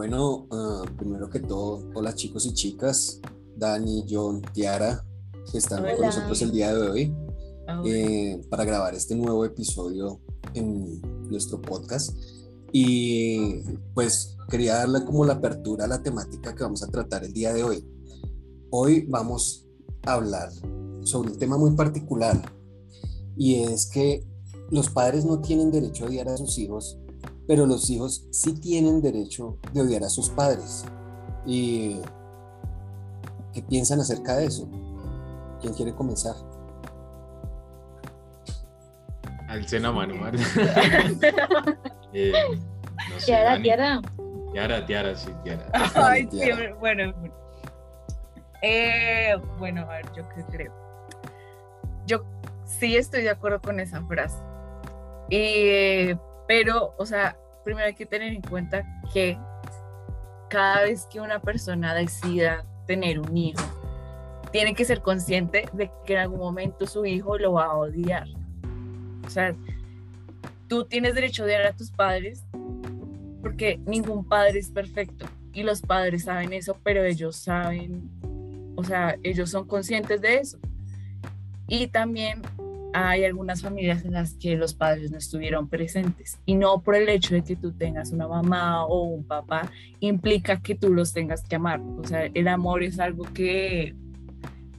Bueno, ah, primero que todo, hola chicos y chicas, Dani, John, Tiara, que están con nosotros el día de hoy ah, eh, para grabar este nuevo episodio en nuestro podcast. Y pues quería darle como la apertura a la temática que vamos a tratar el día de hoy. Hoy vamos a hablar sobre un tema muy particular y es que los padres no tienen derecho a odiar a sus hijos pero los hijos sí tienen derecho de odiar a sus padres. ¿Y qué piensan acerca de eso? ¿Quién quiere comenzar? Alcen la mano, eh, tiara, Tiara. Tiara, Tiara, sí, Tiara. Ay, sí, bueno. Eh, bueno, a ver, yo qué creo. Yo sí estoy de acuerdo con esa frase. Eh, pero, o sea, primero hay que tener en cuenta que cada vez que una persona decida tener un hijo, tiene que ser consciente de que en algún momento su hijo lo va a odiar. O sea, tú tienes derecho a odiar a tus padres porque ningún padre es perfecto y los padres saben eso, pero ellos saben, o sea, ellos son conscientes de eso. Y también hay algunas familias en las que los padres no estuvieron presentes y no por el hecho de que tú tengas una mamá o un papá implica que tú los tengas que amar. O sea, el amor es algo que,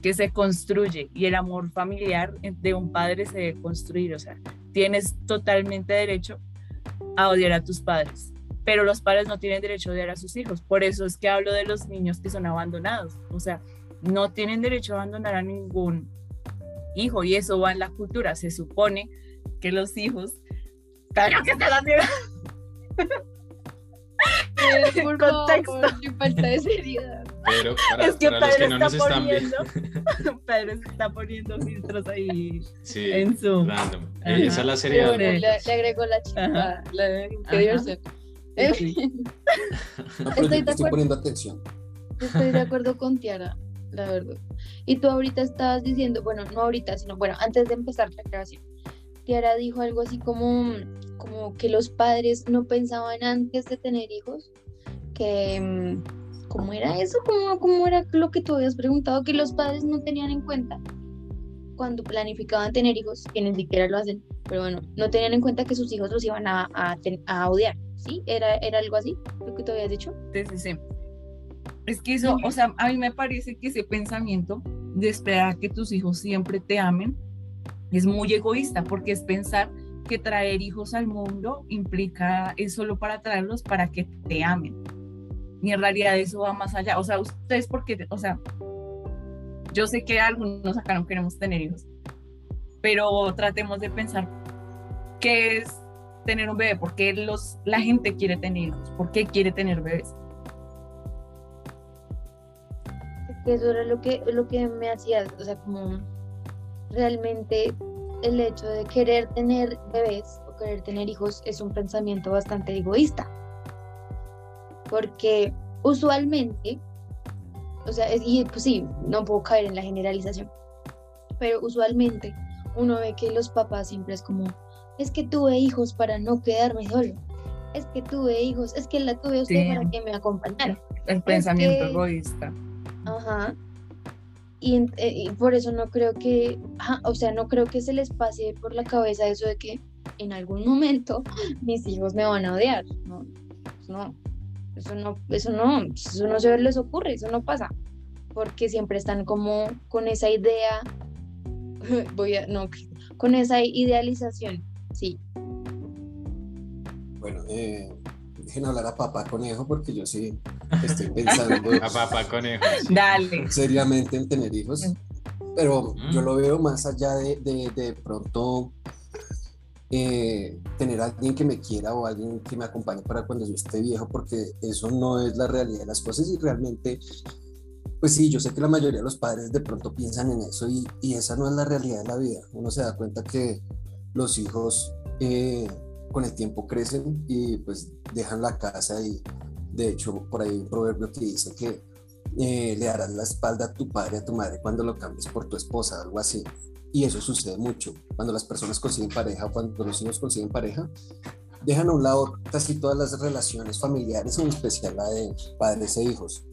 que se construye y el amor familiar de un padre se debe construir. O sea, tienes totalmente derecho a odiar a tus padres, pero los padres no tienen derecho a odiar a sus hijos. Por eso es que hablo de los niños que son abandonados. O sea, no tienen derecho a abandonar a ningún hijo y eso va en la cultura. Se supone que los hijos... ¡Claro que la Por contexto. falta de seriedad. Pero para, es que para los que no nos están viendo. Pedro se está poniendo filtros ahí en Zoom. Random. Esa es la seriedad. Le, le agrego la chica, la interior. No, estoy, estoy poniendo atención. Estoy de acuerdo con Tiara la verdad. Y tú ahorita estabas diciendo, bueno, no ahorita, sino bueno, antes de empezar la grabación, Tiara dijo algo así como, como que los padres no pensaban antes de tener hijos, que, mm, ¿cómo era eso? ¿Cómo, cómo era lo que tú habías preguntado? Que los padres no tenían en cuenta cuando planificaban tener hijos, que ni siquiera lo hacen, pero bueno, no tenían en cuenta que sus hijos los iban a, a, a odiar, ¿sí? ¿Era, ¿Era algo así lo que tú habías dicho? Sí, sí, sí. Es que eso, o sea, a mí me parece que ese pensamiento de esperar que tus hijos siempre te amen es muy egoísta porque es pensar que traer hijos al mundo implica es solo para traerlos para que te amen. Y en realidad eso va más allá. O sea, ustedes porque, o sea, yo sé que algunos acá no queremos tener hijos, pero tratemos de pensar qué es tener un bebé, por qué los, la gente quiere tener hijos, por qué quiere tener bebés. Que eso era lo que, lo que me hacía, o sea, como realmente el hecho de querer tener bebés o querer tener hijos es un pensamiento bastante egoísta. Porque usualmente, o sea, y pues sí, no puedo caer en la generalización, pero usualmente uno ve que los papás siempre es como, es que tuve hijos para no quedarme solo, es que tuve hijos, es que la tuve usted para que me acompañara. El pensamiento egoísta. Ajá. Eh, y, por eso no creo que, o sea, no creo que se les pase por la cabeza eso de que en algún momento mis hijos me van a odiar. No, no, eso no, eso no, eso no se les ocurre, eso no pasa. Porque siempre están como con esa idea, voy a, no, con esa idealización, sí. Bueno, eh, dejen hablar a papá conejo porque yo sí estoy pensando a papá conejo Dale. seriamente en tener hijos pero yo mm. lo veo más allá de de, de pronto eh, tener a alguien que me quiera o alguien que me acompañe para cuando yo esté viejo porque eso no es la realidad de las cosas y realmente pues sí, yo sé que la mayoría de los padres de pronto piensan en eso y, y esa no es la realidad de la vida. Uno se da cuenta que los hijos eh, con el tiempo crecen y pues dejan la casa y de hecho por ahí hay un proverbio que dice que eh, le darás la espalda a tu padre, a tu madre cuando lo cambies por tu esposa, algo así. Y eso sucede mucho. Cuando las personas consiguen pareja cuando los niños consiguen pareja, dejan a un lado casi todas las relaciones familiares, en especial la de padres e hijos.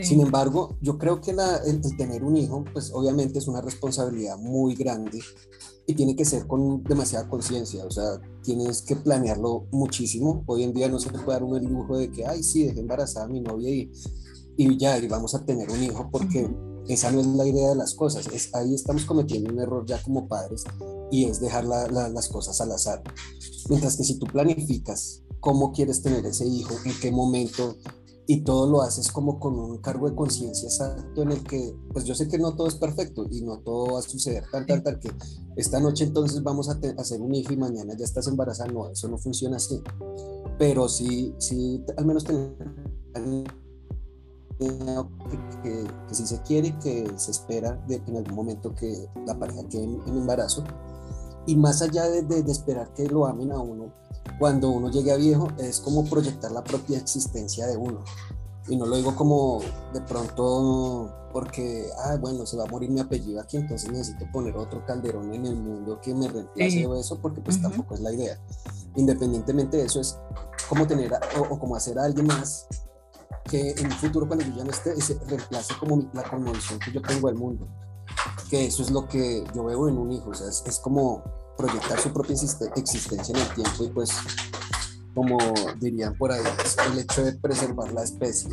Sin embargo, yo creo que el, tener un hijo, pues obviamente es una responsabilidad muy grande y tiene que ser con demasiada conciencia, o sea, tienes que planearlo muchísimo. Hoy en día no se puede dar el lujo de que, ay, sí, dejé embarazada a mi novia y, y ya, y vamos a tener un hijo, porque esa no es la idea de las cosas. Es, ahí estamos cometiendo un error ya como padres y es dejar las cosas al azar. Mientras que si tú planificas cómo quieres tener ese hijo, en qué momento, y todo lo haces como con un cargo de conciencia exacto en el que, pues yo sé que no todo es perfecto y no todo va a suceder tan, tan, tal que esta noche entonces vamos a hacer un hijo y mañana ya estás embarazada. No, eso no funciona así. Pero sí, sí, al menos tener que, si se quiere, que se espera de, en algún momento que la pareja quede en, embarazo. Y más allá de, de, esperar que lo amen a uno, cuando uno llegue a viejo, es como proyectar la propia existencia de uno. Y no lo digo como de pronto porque, ah, bueno, se va a morir mi apellido aquí, entonces necesito poner otro calderón en el mundo que me reemplace o eso, porque pues tampoco es la idea. Independientemente de eso, es como tener o, o como hacer a alguien más que en un futuro cuando yo ya no esté, se reemplace como la conmoción que yo tengo del mundo. Que eso es lo que yo veo en un hijo, o sea, es, como proyectar su propia existencia en el tiempo y pues, como dirían por ahí, es el hecho de preservar la especie.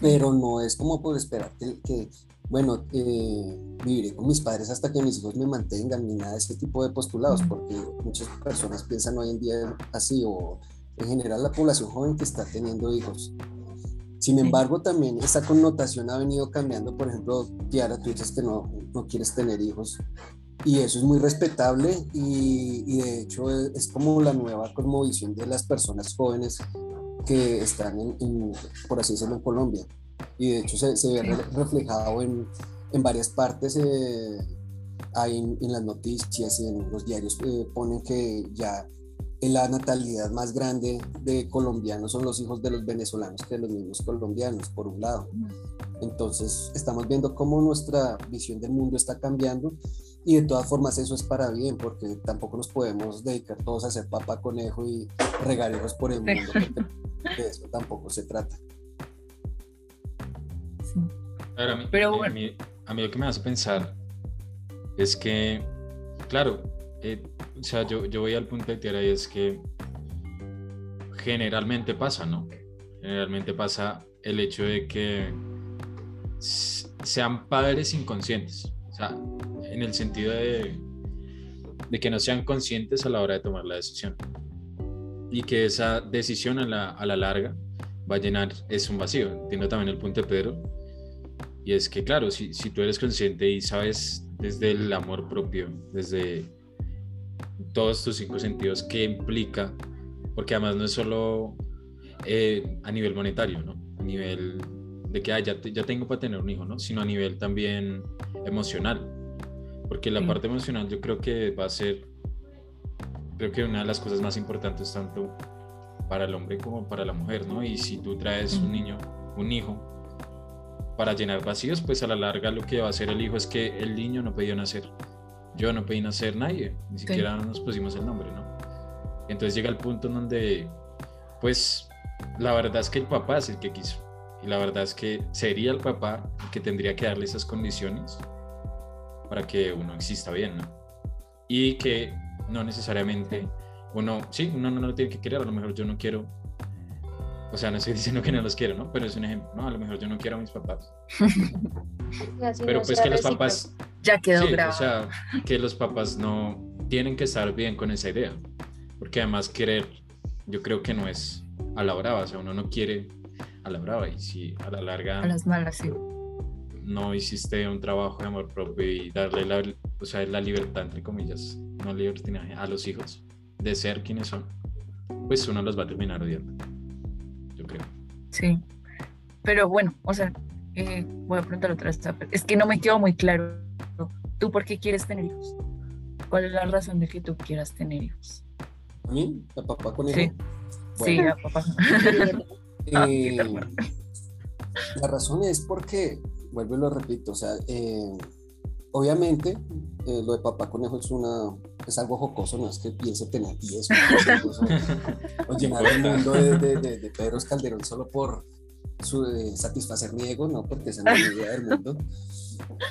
Pero no es como por esperar que, bueno, eh, viviré con mis padres hasta que mis hijos me mantengan, ni nada de ese tipo de postulados, porque muchas personas piensan hoy en día así o en general la población joven que está teniendo hijos. Sin embargo, también esa connotación ha venido cambiando. Por ejemplo, Tiara, tú dices que no, no quieres tener hijos y eso es muy respetable y, y, de hecho es, como la nueva cosmovisión de las personas jóvenes que están, en, por así decirlo, en Colombia. Y de hecho se, se ve reflejado en, en varias partes. Eh, hay en, las noticias y en los diarios eh, ponen que ya la natalidad más grande de colombianos son los hijos de los venezolanos que los mismos colombianos, por un lado. Entonces, estamos viendo cómo nuestra visión del mundo está cambiando y de todas formas eso es para bien, porque tampoco nos podemos dedicar todos a ser papá conejo y regar hijos por el mundo, de eso tampoco se trata. a mí, Pero a mí, a mí lo que me hace pensar es que, claro, eh, o sea, yo, yo voy al punto de tierra y es que generalmente pasa, ¿no? Generalmente pasa el hecho de que sean padres inconscientes, o sea, en el sentido de, de que no sean conscientes a la hora de tomar la decisión y que esa decisión a la, a la larga va a llenar es un vacío. Entiendo también el punto de Pedro y es que claro, si, si tú eres consciente y sabes desde el amor propio, desde todos tus cinco sentidos, qué implica, porque además no es solo eh, a nivel monetario, ¿no? A nivel de que ya, ya tengo para tener un hijo, ¿no? Sino a nivel también emocional. Porque la parte emocional yo creo que va a ser, creo que una de las cosas más importantes tanto para el hombre como para la mujer, ¿no? Y si tú traes un niño, un hijo, para llenar vacíos, pues a la larga lo que va a hacer el hijo es que el niño no podía nacer yo no pedí nacer nadie, ni siquiera nos pusimos el nombre, ¿no? Entonces llega el punto en donde, pues, la verdad es que el papá es el que quiso. Y la verdad es que sería el papá el que tendría que darle esas condiciones para que uno exista bien, ¿no? Y que no necesariamente uno, sí, uno no lo tiene que querer, a lo mejor yo no quiero o sea, no estoy diciendo que no los quiero, ¿no? Pero es un ejemplo, ¿no? A lo mejor yo no quiero a mis papás. Pero pues que los papás... Ya quedó grabado. O sea, que los papás no tienen que estar bien con esa idea. Porque además querer, yo creo que no es a la brava. O sea, uno no quiere a la brava. Y si a la larga... A las malas, sí. No hiciste un trabajo de amor propio y darle la, o sea, la libertad, entre comillas, no libertinaje, a los hijos de ser quienes son, pues uno los va a terminar odiando. Sí, pero bueno, o sea, eh, voy a preguntar otra vez. Es que no me quedó muy claro. ¿Tú por qué quieres tener hijos? ¿Cuál es la razón de que tú quieras tener hijos? ¿A mí? ¿A papá con hijos? Sí, a papá. Eh, la razón es porque, vuelvo y lo repito, o sea, eh, obviamente lo de papá conejo es una, es algo jocoso, no es que piense tener 10 o, llenar el mundo de, de, de, Pedro Calderón solo por su, eh, satisfacer mi ego, no porque esa no es la idea del mundo.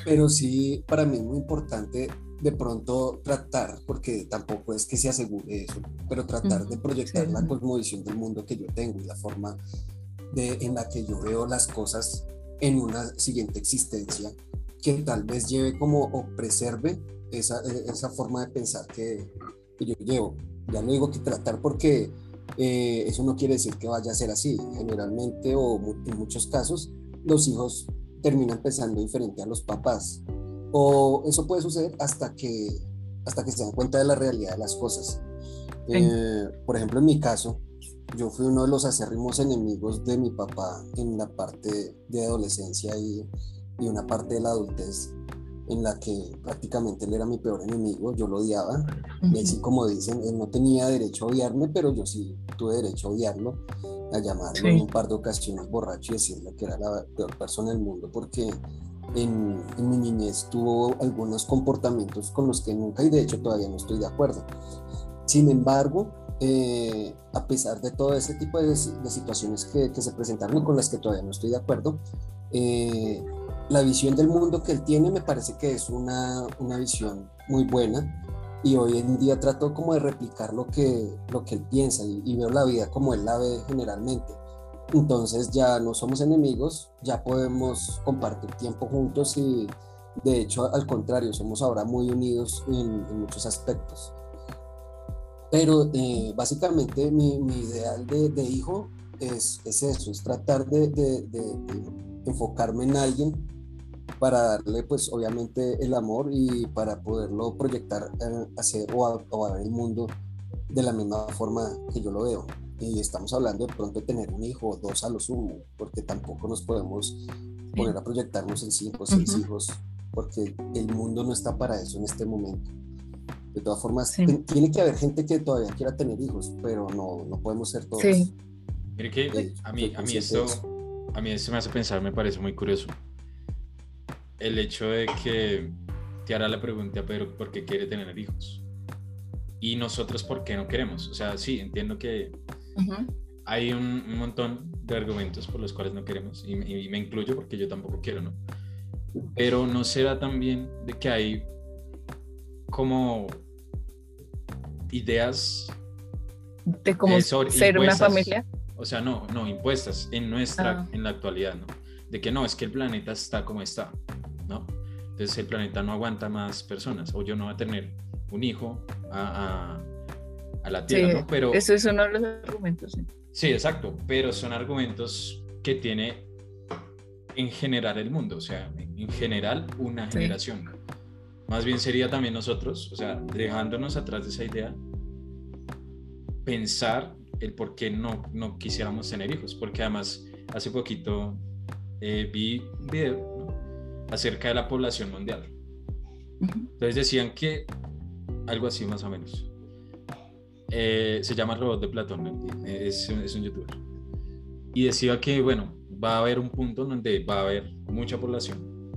Pero sí, para mí es muy importante de pronto tratar, porque tampoco es que se asegure eso, pero tratar de proyectar la cosmovisión del mundo que yo tengo y la forma de, en la que yo veo las cosas en una siguiente existencia que tal vez lleve como o preserve esa, e, esa forma de pensar que, que, yo llevo. Ya no digo que tratar porque eh, eso no quiere decir que vaya a ser así. Generalmente o en muchos casos los hijos terminan pensando diferente a los papás. O eso puede suceder hasta que, hasta que se dan cuenta de la realidad de las cosas. Eh, por ejemplo, en mi caso, yo fui uno de los acérrimos enemigos de mi papá en la parte de adolescencia y, y una parte de la adultez en la que prácticamente él era mi peor enemigo, yo lo odiaba, y así como dicen, él no tenía derecho a odiarme, pero yo sí tuve derecho a odiarlo, a llamarlo en un par de ocasiones borracho y decirle que era la peor persona del mundo, porque en, en, mi niñez tuvo algunos comportamientos con los que nunca y de hecho todavía no estoy de acuerdo. Sin embargo, eh, a pesar de todo ese tipo de, de situaciones que, que, se presentaron y con las que todavía no estoy de acuerdo, eh, la visión del mundo que él tiene me parece que es una, una visión muy buena y hoy en día trato como de replicar lo que, lo que él piensa y, veo la vida como él la ve generalmente. Entonces ya no somos enemigos, ya podemos compartir tiempo juntos y de hecho al contrario, somos ahora muy unidos en, muchos aspectos. Pero eh, básicamente mi, ideal de, hijo es, es, eso, es tratar de enfocarme en alguien para darle pues obviamente el amor y para poderlo proyectar eh, hacer o a, ver el mundo de la misma forma que yo lo veo. Y estamos hablando de pronto de tener un hijo o dos a lo sumo, porque tampoco nos podemos poner a proyectarnos en cinco o seis hijos, porque el mundo no está para eso en este momento. De todas formas, tiene que haber gente que todavía quiera tener hijos, pero no, no podemos ser todos. Mire que eh, a mí, a mí esto, a mí esto me hace pensar, me parece muy curioso el hecho de que Tiara le pregunte a Pedro por qué quiere tener hijos. Y nosotros por qué no queremos. O sea, sí, entiendo que hay un, montón de argumentos por los cuales no queremos. Y, me incluyo porque yo tampoco quiero, ¿no? Pero no será también de que hay como ideas de cómo ser una familia. O sea, no, no, impuestas en nuestra, ah. en la actualidad, ¿no? De que no, es que el planeta está como está. ¿No? Entonces el planeta no aguanta más personas o yo no voy a tener un hijo a, a, la Tierra, ¿no? Pero, eso es uno de los argumentos. Sí. exacto, pero son argumentos que tiene en general el mundo, o sea, en general una generación. Más bien sería también nosotros, o sea, dejándonos atrás de esa idea, pensar el por qué no, no quisiéramos tener hijos, porque además hace poquito eh, vi un video acerca de la población mundial. Entonces decían que algo así más o menos. Eh, se llama Robot de Platón, es, es, un youtuber. Y decía que, bueno, va a haber un punto donde va a haber mucha población,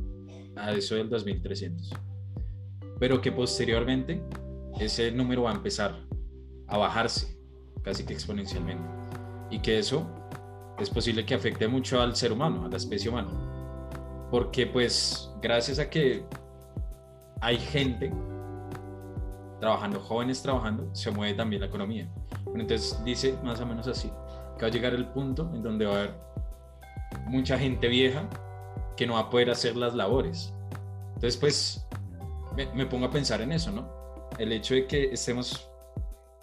a eso del 2300. Pero que posteriormente ese número va a empezar a bajarse, casi que exponencialmente. Y que eso es posible que afecte mucho al ser humano, a la especie humana porque pues gracias a que hay gente trabajando, jóvenes trabajando, se mueve también la economía. entonces dice más o menos así, que va a llegar el punto en donde va a haber mucha gente vieja que no va a poder hacer las labores. Entonces pues me, me pongo a pensar en eso, ¿no? El hecho de que estemos,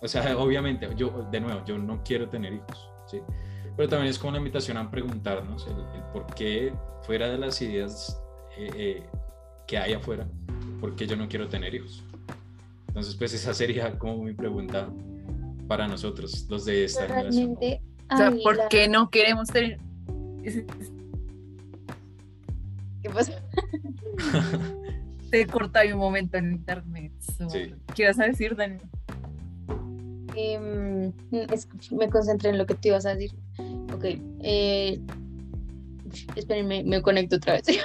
o sea, obviamente, yo, de nuevo, yo no quiero tener hijos, ¿sí? Pero también es como una invitación a preguntarnos el, por qué fuera de las ideas eh, eh, que hay afuera, por qué yo no quiero tener hijos. Entonces, pues esa sería como mi pregunta para nosotros, los de esta generación. O sea, ¿por qué no queremos tener... ¿Qué pasa? Te corta un momento en internet. Sí. ¿Qué vas a decir, Daniel? Em, me concentré en lo que te ibas a decir. Ok. Eh, espérenme, me conecto otra vez.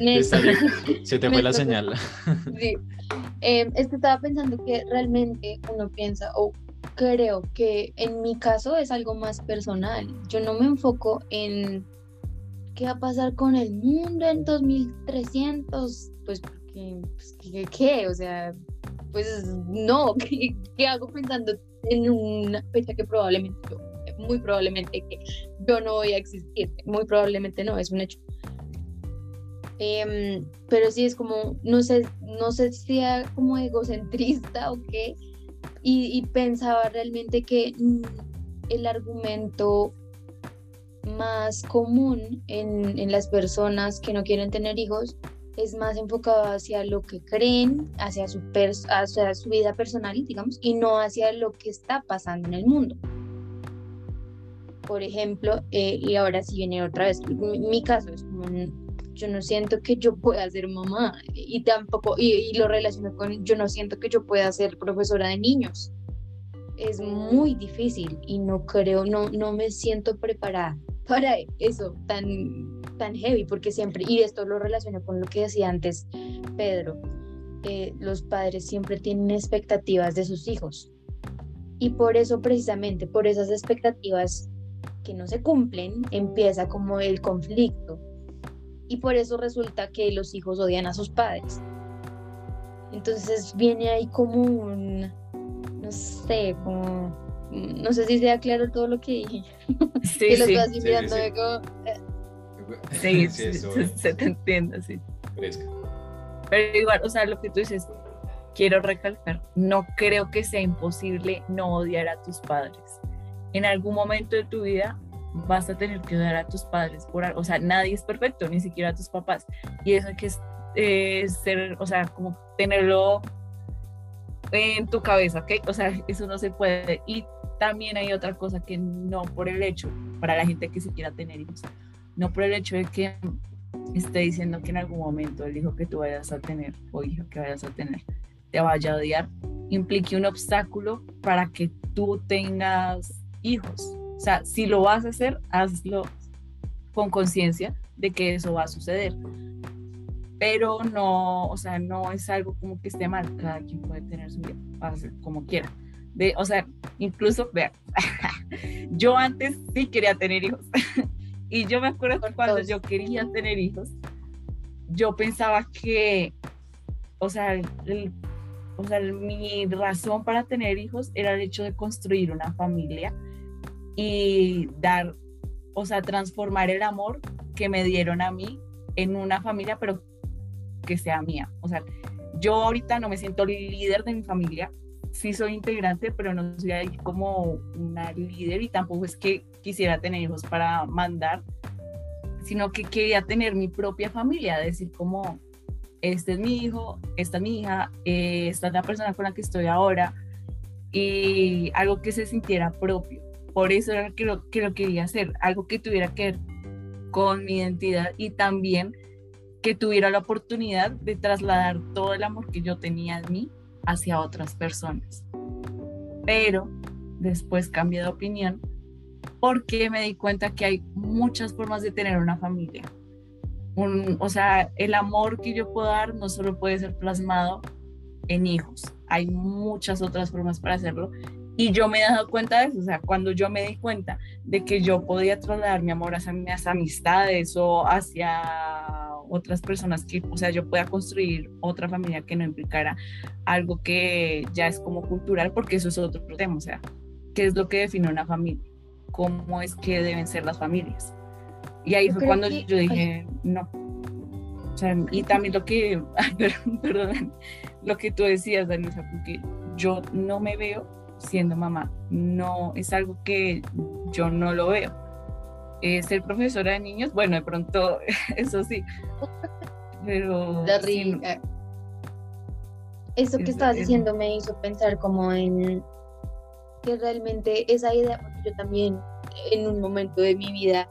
Se te fue la señal. sí. Eh, es que estaba pensando que realmente uno piensa, o creo que en mi caso es algo más personal. Yo no me enfoco en qué va a pasar con el mundo en 2300, pues porque, pues, ¿qué, O sea, pues no, ¿qué, hago pensando en una fecha que probablemente yo, muy probablemente que yo no voy a existir, muy probablemente no, es un hecho. Em, pero sí es como, no sé, no sé si sea como egocentrista o qué, y, pensaba realmente que mm, el argumento más común en, en, las personas que no quieren tener hijos es más enfocado hacia lo que creen, hacia su, hacia su vida personal, digamos, y no hacia lo que está pasando en el mundo. Por ejemplo, eh, y ahora sí viene otra vez, mi, caso es como, yo no siento que yo pueda ser mamá y tampoco, y, lo relaciono con, yo no siento que yo pueda ser profesora de niños. Es muy difícil y no creo, no, no me siento preparada para eso tan, tan heavy, porque siempre, y esto lo relaciono con lo que decía antes Pedro, eh, los padres siempre tienen expectativas de sus hijos. Y por eso precisamente, por esas expectativas que no se cumplen, empieza como el conflicto y por eso resulta que los hijos odian a sus padres. Entonces viene ahí como un, no sé, como, no sé si sea claro todo lo que dije. Sí, que lo sí, mirando sí, sí. sí, se, te entiende, sí. Pero igual, o sea, lo que tú dices, quiero recalcar, no creo que sea imposible no odiar a tus padres. En algún momento de tu vida vas a tener que odiar a tus padres por algo. O sea, nadie es perfecto, ni siquiera a tus papás. Y eso que es eh, ser, o sea, como tenerlo en tu cabeza, ¿ok? O sea, eso no se puede. Y también hay otra cosa que no por el hecho, para la gente que se quiera tener hijos, no por el hecho de que esté diciendo que en algún momento el hijo que tú vayas a tener o hijo que vayas a tener te vaya a odiar, implique un obstáculo para que tú tengas hijos. O sea, si lo vas a hacer, hazlo con conciencia de que eso va a suceder. Pero no, o sea, no es algo como que esté mal. Cada quien puede tener su vida, hacer como quiera. De, o sea, incluso, vean, yo antes sí quería tener hijos. y yo me acuerdo que cuando yo quería tener hijos, yo pensaba que, o sea, o sea, mi razón para tener hijos era el hecho de construir una familia y dar, o sea, transformar el amor que me dieron a mí en una familia, pero que sea mía. O sea, yo ahorita no me siento líder de mi familia, sí soy integrante, pero no soy como una líder y tampoco es que quisiera tener hijos para mandar, sino que quería tener mi propia familia, decir como, este es mi hijo, esta es mi hija, eh, esta es la persona con la que estoy ahora, y algo que se sintiera propio. Por eso era que lo, que lo quería hacer, algo que tuviera que ver con mi identidad y también que tuviera la oportunidad de trasladar todo el amor que yo tenía en mí hacia otras personas. Pero después cambié de opinión porque me di cuenta que hay muchas formas de tener una familia. o sea, el amor que yo puedo dar no solo puede ser plasmado en hijos, hay muchas otras formas para hacerlo y yo me he dado cuenta de eso, o sea, cuando yo me di cuenta de que yo podía trasladar mi amor hacia mis amistades o hacia otras personas que, o sea, yo pueda construir otra familia que no implicara algo que ya es como cultural, porque eso es otro tema, o sea, ¿qué es lo que define una familia? ¿Cómo es que deben ser las familias? Y ahí fue cuando yo dije, no. O sea, y también lo que, perdón, lo que tú decías, Dani, o sea, porque yo no me veo siendo mamá. No es algo que yo no lo veo. Eh, ser profesora de niños, bueno, de pronto, eso sí. Pero. Eh, eso que estabas diciendo me hizo pensar como en que realmente esa idea, porque yo también en un momento de mi vida,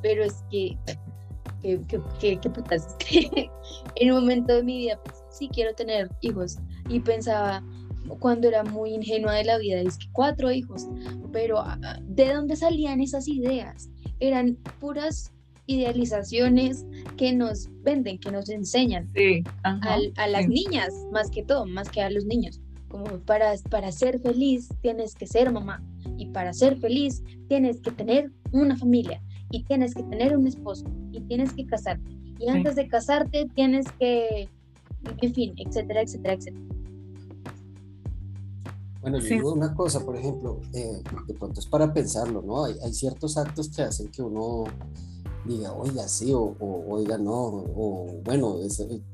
pero es que, que, que, que putas, en un momento de mi vida, pues, sí quiero tener hijos y pensaba, cuando era muy ingenua de la vida, es que cuatro hijos, pero ah, ¿de dónde salían esas ideas? Eran puras idealizaciones que nos venden, que nos enseñan a, las niñas, más que todo, más que a los niños. Como para, para ser feliz tienes que ser mamá y para ser feliz tienes que tener una familia y tienes que tener un esposo y tienes que casarte. Y antes de casarte tienes que, en fin, etcétera, etcétera, etcétera. Bueno, yo digo una cosa, por ejemplo, eh, de pronto es para pensarlo, ¿no? Hay, hay, ciertos actos que hacen que uno diga, oiga, sí, o, oiga, no, o bueno,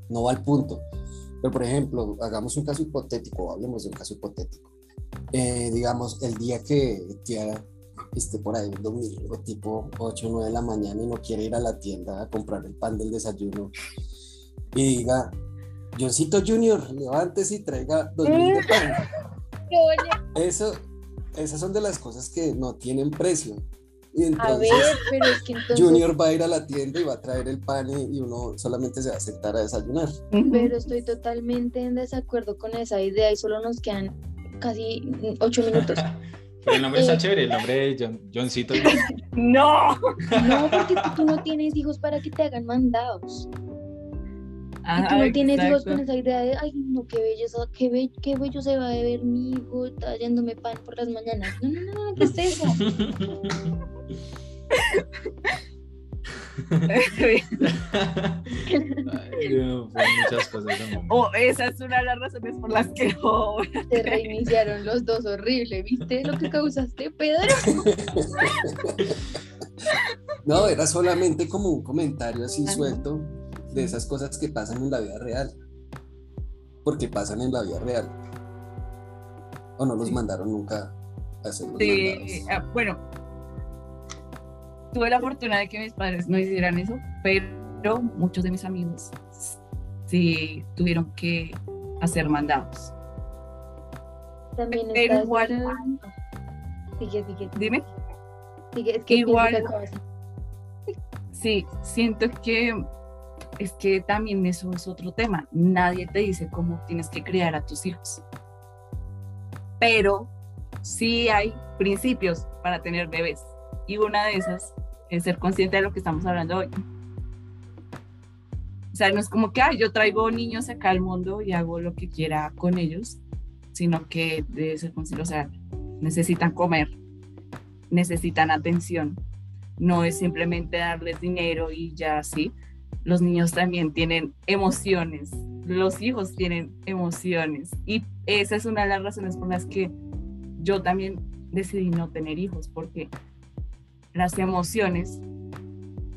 no va al punto. Pero, por ejemplo, hagamos un caso hipotético, hablemos de un caso hipotético. Eh, digamos, el día que Tiara esté por ahí un domingo, tipo 8 o 9 de la mañana y no quiere ir a la tienda a comprar el pan del desayuno y diga, Johncito Junior, levántese y traiga dos mil de pan. Eso, esas son de las cosas que no tienen precio. a ver, pero es que entonces... Junior va a ir a la tienda y va a traer el pan y, uno solamente se va a sentar a desayunar. Pero estoy totalmente en desacuerdo con esa idea y solo nos quedan casi ocho minutos. Pero el nombre está eh, chévere, el nombre de John, Johncito. no. No, porque tú no tienes hijos para que te hagan mandados y tú no tienes hijos con esa idea de, ay, no, qué belleza, qué, be qué bello se va a ver mi hijo trayéndome pan por las mañanas. No, no, no, ¿qué es eso? muchas cosas. Oh, esa es una de las razones por las que no. Se reiniciaron los dos, horrible. ¿Viste lo que causaste, Pedro? No, era solamente como un comentario así suelto de esas cosas que pasan en la vida real. Porque pasan en la vida real. O no los mandaron nunca a hacer los sí, ah, bueno, tuve la fortuna de que mis padres no hicieran eso, pero muchos de mis amigos sí tuvieron que hacer mandados. También pero igual. Sigue, sigue. Dime. Sigue, es que igual. Sí, siento que es que también eso es otro tema. Nadie te dice cómo tienes que criar a tus hijos. Pero sí hay principios para tener bebés. Y una de esas es ser consciente de lo que estamos hablando hoy. O sea, no es como que yo traigo niños acá al mundo y hago lo que quiera con ellos, sino que debe ser consciente, o sea, necesitan comer, necesitan atención. No es simplemente darles dinero y ya así, los niños también tienen emociones, los hijos tienen emociones. Y esa es una de las razones por las que yo también decidí no tener hijos, porque las emociones,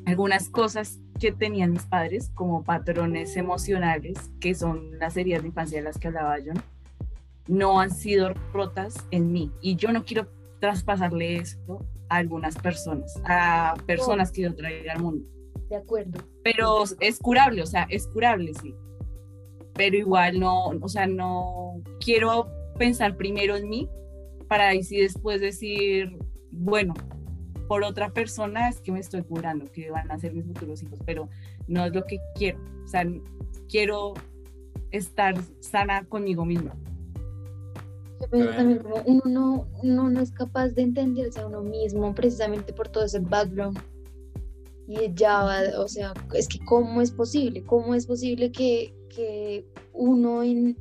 algunas cosas que tenían mis padres como patrones emocionales, que son las heridas de infancia de las que hablaba yo, no han sido rotas en mí. Y yo no quiero traspasarle esto a algunas personas, a personas que yo traiga al mundo de acuerdo. Pero es curable, o sea, es curable, sí. Pero igual no, o sea, no quiero pensar primero en mí para así después decir, bueno, por otra persona es que me estoy curando, que van a ser mis futuros hijos, pero no es lo que quiero. O sea, quiero estar sana conmigo misma. Yo pienso también como uno no, uno no es capaz de entenderse a uno mismo precisamente por todo ese background y ya o sea, es que cómo es posible, cómo es posible que, que uno en,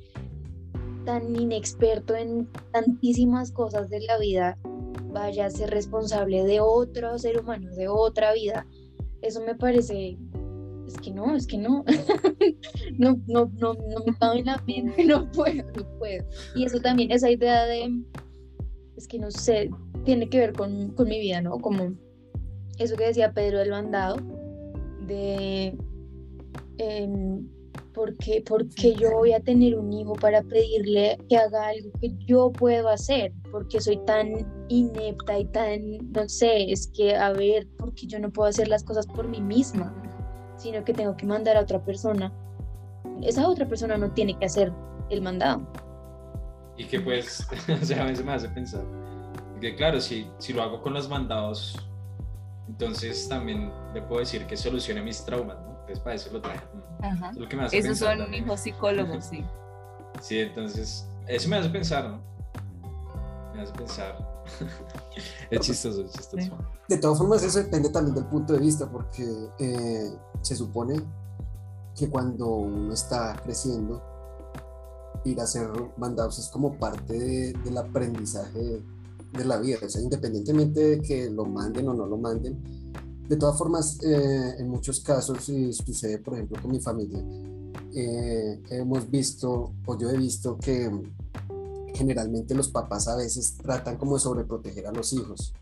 tan inexperto en tantísimas cosas de la vida vaya a ser responsable de otro ser humano, de otra vida. Eso me parece, es que no, es que no, no, no, no, no me cabe en la mente, no puedo, no puedo. Y eso también, esa idea de, es que no sé, tiene que ver con, con mi vida, ¿no? Como eso que decía Pedro del mandado, de eh, ¿por, qué, yo voy a tener un hijo para pedirle que haga algo que yo puedo hacer? Porque soy tan inepta y tan, no sé, es que, a ver, porque yo no puedo hacer las cosas por mí misma, sino que tengo que mandar a otra persona. Esa otra persona no tiene que hacer el mandado. Y que pues, o sea, a veces me hace pensar, que claro, si, si lo hago con los mandados entonces también le puedo decir que solucione mis traumas, ¿no? Entonces para eso lo traje. Ajá. Esos son hijos psicólogos, sí. sí, entonces eso me hace pensar, ¿no? Me hace pensar. es chistoso, es chistoso. De todas formas, eso depende también del punto de vista, porque eh, se supone que cuando uno está creciendo, ir a ser mandados es como parte del aprendizaje de, la vida, o sea, independientemente de que lo manden o no lo manden. De todas formas, eh, en muchos casos, y sucede por ejemplo con mi familia, eh, hemos visto, o yo he visto que generalmente los papás a veces tratan como de sobreproteger a los hijos.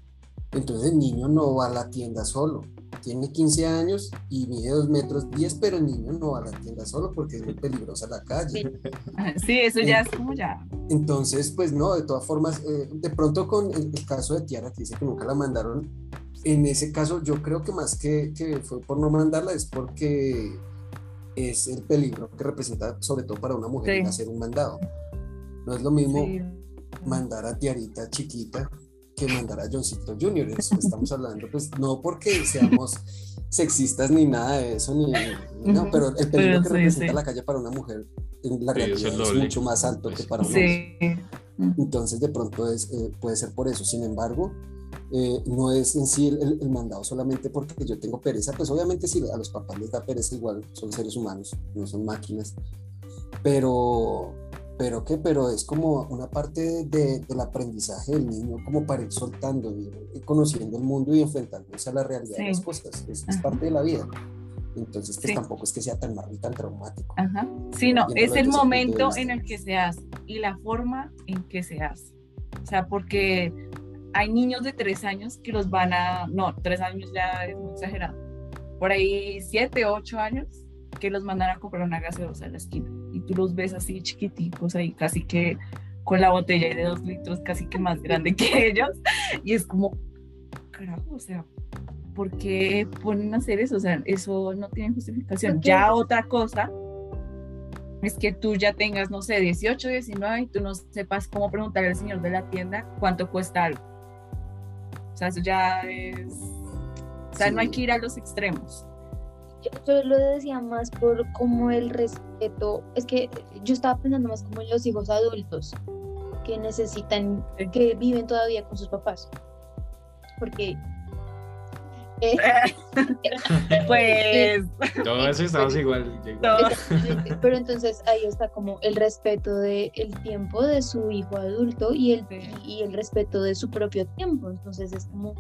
Entonces el niño no va a la tienda solo. Tiene 15 años y mide 2 metros 10, pero el niño no va a la tienda solo porque es muy peligrosa la calle. Sí, eso ya es como ya. Entonces, pues no, de todas formas, eh, de pronto con el, caso de Tiara, que dice que nunca la mandaron, en ese caso yo creo que más que, que fue por no mandarla es porque es el peligro que representa sobre todo para una mujer hacer un mandado. No es lo mismo mandar a Tiarita chiquita que mandar a Johncito Jr. Eso estamos hablando, pues no porque seamos sexistas ni nada de eso, ni, no, pero el peligro que representa la calle para una mujer en la realidad es, mucho más alto que para un hombre. Entonces de pronto es, eh, puede ser por eso. Sin embargo, eh, no es en sí el, el, mandado solamente porque yo tengo pereza, pues obviamente si a los papás les da pereza igual, son seres humanos, no son máquinas, pero pero qué, pero es como una parte de, del aprendizaje del niño, como para ir soltando y, conociendo el mundo y enfrentándose a la realidad de las cosas, es, parte de la vida. Entonces, pues tampoco es que sea tan malo y tan traumático. Ajá. Sí, no, es el momento en el que se hace y la forma en que se hace. O sea, porque hay niños de tres años que los van a, no, tres años ya es muy exagerado, por ahí siete, ocho años que los mandan a comprar una gaseosa en la esquina. Y tú los ves así chiquiticos ahí casi que con la botella de dos litros casi que más grande que ellos. Y es como carajo o sea ¿por qué ponen a hacer eso? o sea eso no tiene justificación. Ya otra cosa es que tú ya tengas, no sé, 18, 19 y tú no sepas cómo preguntarle al señor de la tienda cuánto cuesta algo. O sea, eso ya es... O sea, no hay que ir a los extremos yo, lo decía más por como el respeto, es que yo estaba pensando más como en los hijos adultos que necesitan, que viven todavía con sus papás. Porque... Eh, pues todo eso estamos igual pero entonces ahí está como el respeto del el tiempo de su hijo adulto y el, y el respeto de su propio tiempo. Entonces es como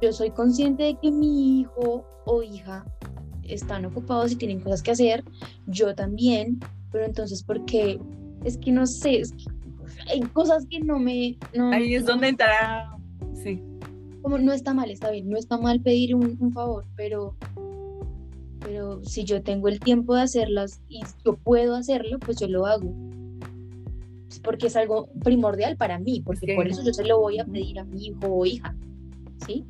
yo soy consciente de que mi hijo o hija están ocupados y tienen cosas que hacer, yo también, pero entonces, ¿por qué? Es que no sé, hay cosas que no me... Ahí es donde entrará, sí. Como no está mal, está bien, no está mal pedir un, un favor, pero, pero si yo tengo el tiempo de hacerlas y yo puedo hacerlo, pues yo lo hago porque es algo primordial para mí, porque por eso yo se lo voy a pedir a mi hijo o hija, ¿sí?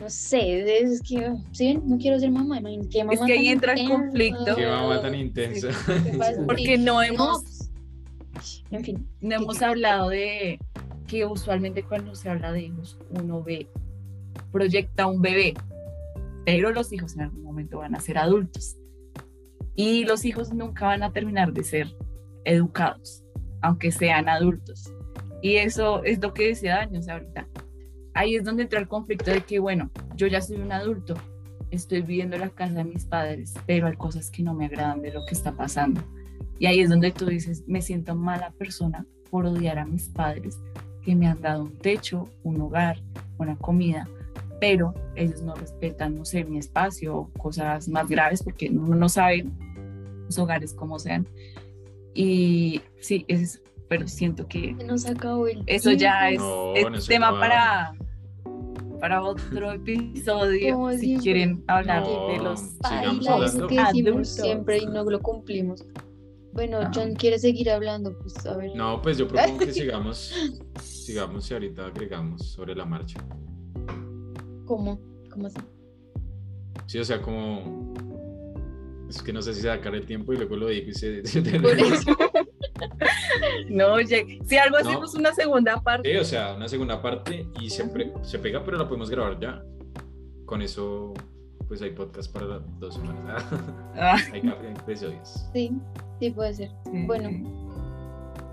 No sé, es que, ¿sí? No quiero ser mamá, ¿qué mamá Es que ahí entra el conflicto. Qué mamá tan intensa. Porque no hemos, en fin, no hemos hablado de que usualmente cuando se habla de hijos, uno ve, proyecta un bebé, pero los hijos en algún momento van a ser adultos. Y los hijos nunca van a terminar de ser educados, aunque sean adultos. Y eso es lo que decía Dani, o sea, ahorita ahí es donde entra el conflicto de que, bueno, yo ya soy un adulto, estoy viviendo en la casa de mis padres, pero hay cosas que no me agradan de lo que está pasando. Y ahí es donde tú dices, me siento mala persona por odiar a mis padres que me han dado un techo, un hogar, una comida, pero ellos no respetan, no sé, mi espacio o cosas más graves porque uno no sabe los hogares como sean. Y sí, es, pero siento que nos acabó el eso ya es, tema para para otro episodio si quieren hablar de los que decimos siempre y no lo cumplimos. Bueno, John quiere seguir hablando, pues a ver. No, pues yo propongo que sigamos, sigamos y ahorita agregamos sobre la marcha. ¿Cómo? ¿Cómo así? Sí, o sea, como es que no sé si sacar el tiempo y luego lo digo y se. No, si algo hacemos una segunda parte. Sí, o sea, una segunda parte y siempre se pega, pero la podemos grabar ya. Con eso, pues hay podcast para dos semanas. Ah. hay episodios. Sí, sí puede ser. Bueno.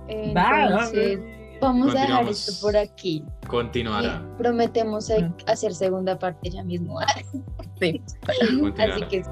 Entonces, vamos a dejar esto por aquí. Continuará. prometemos hacer segunda parte ya mismo. Sí. Así que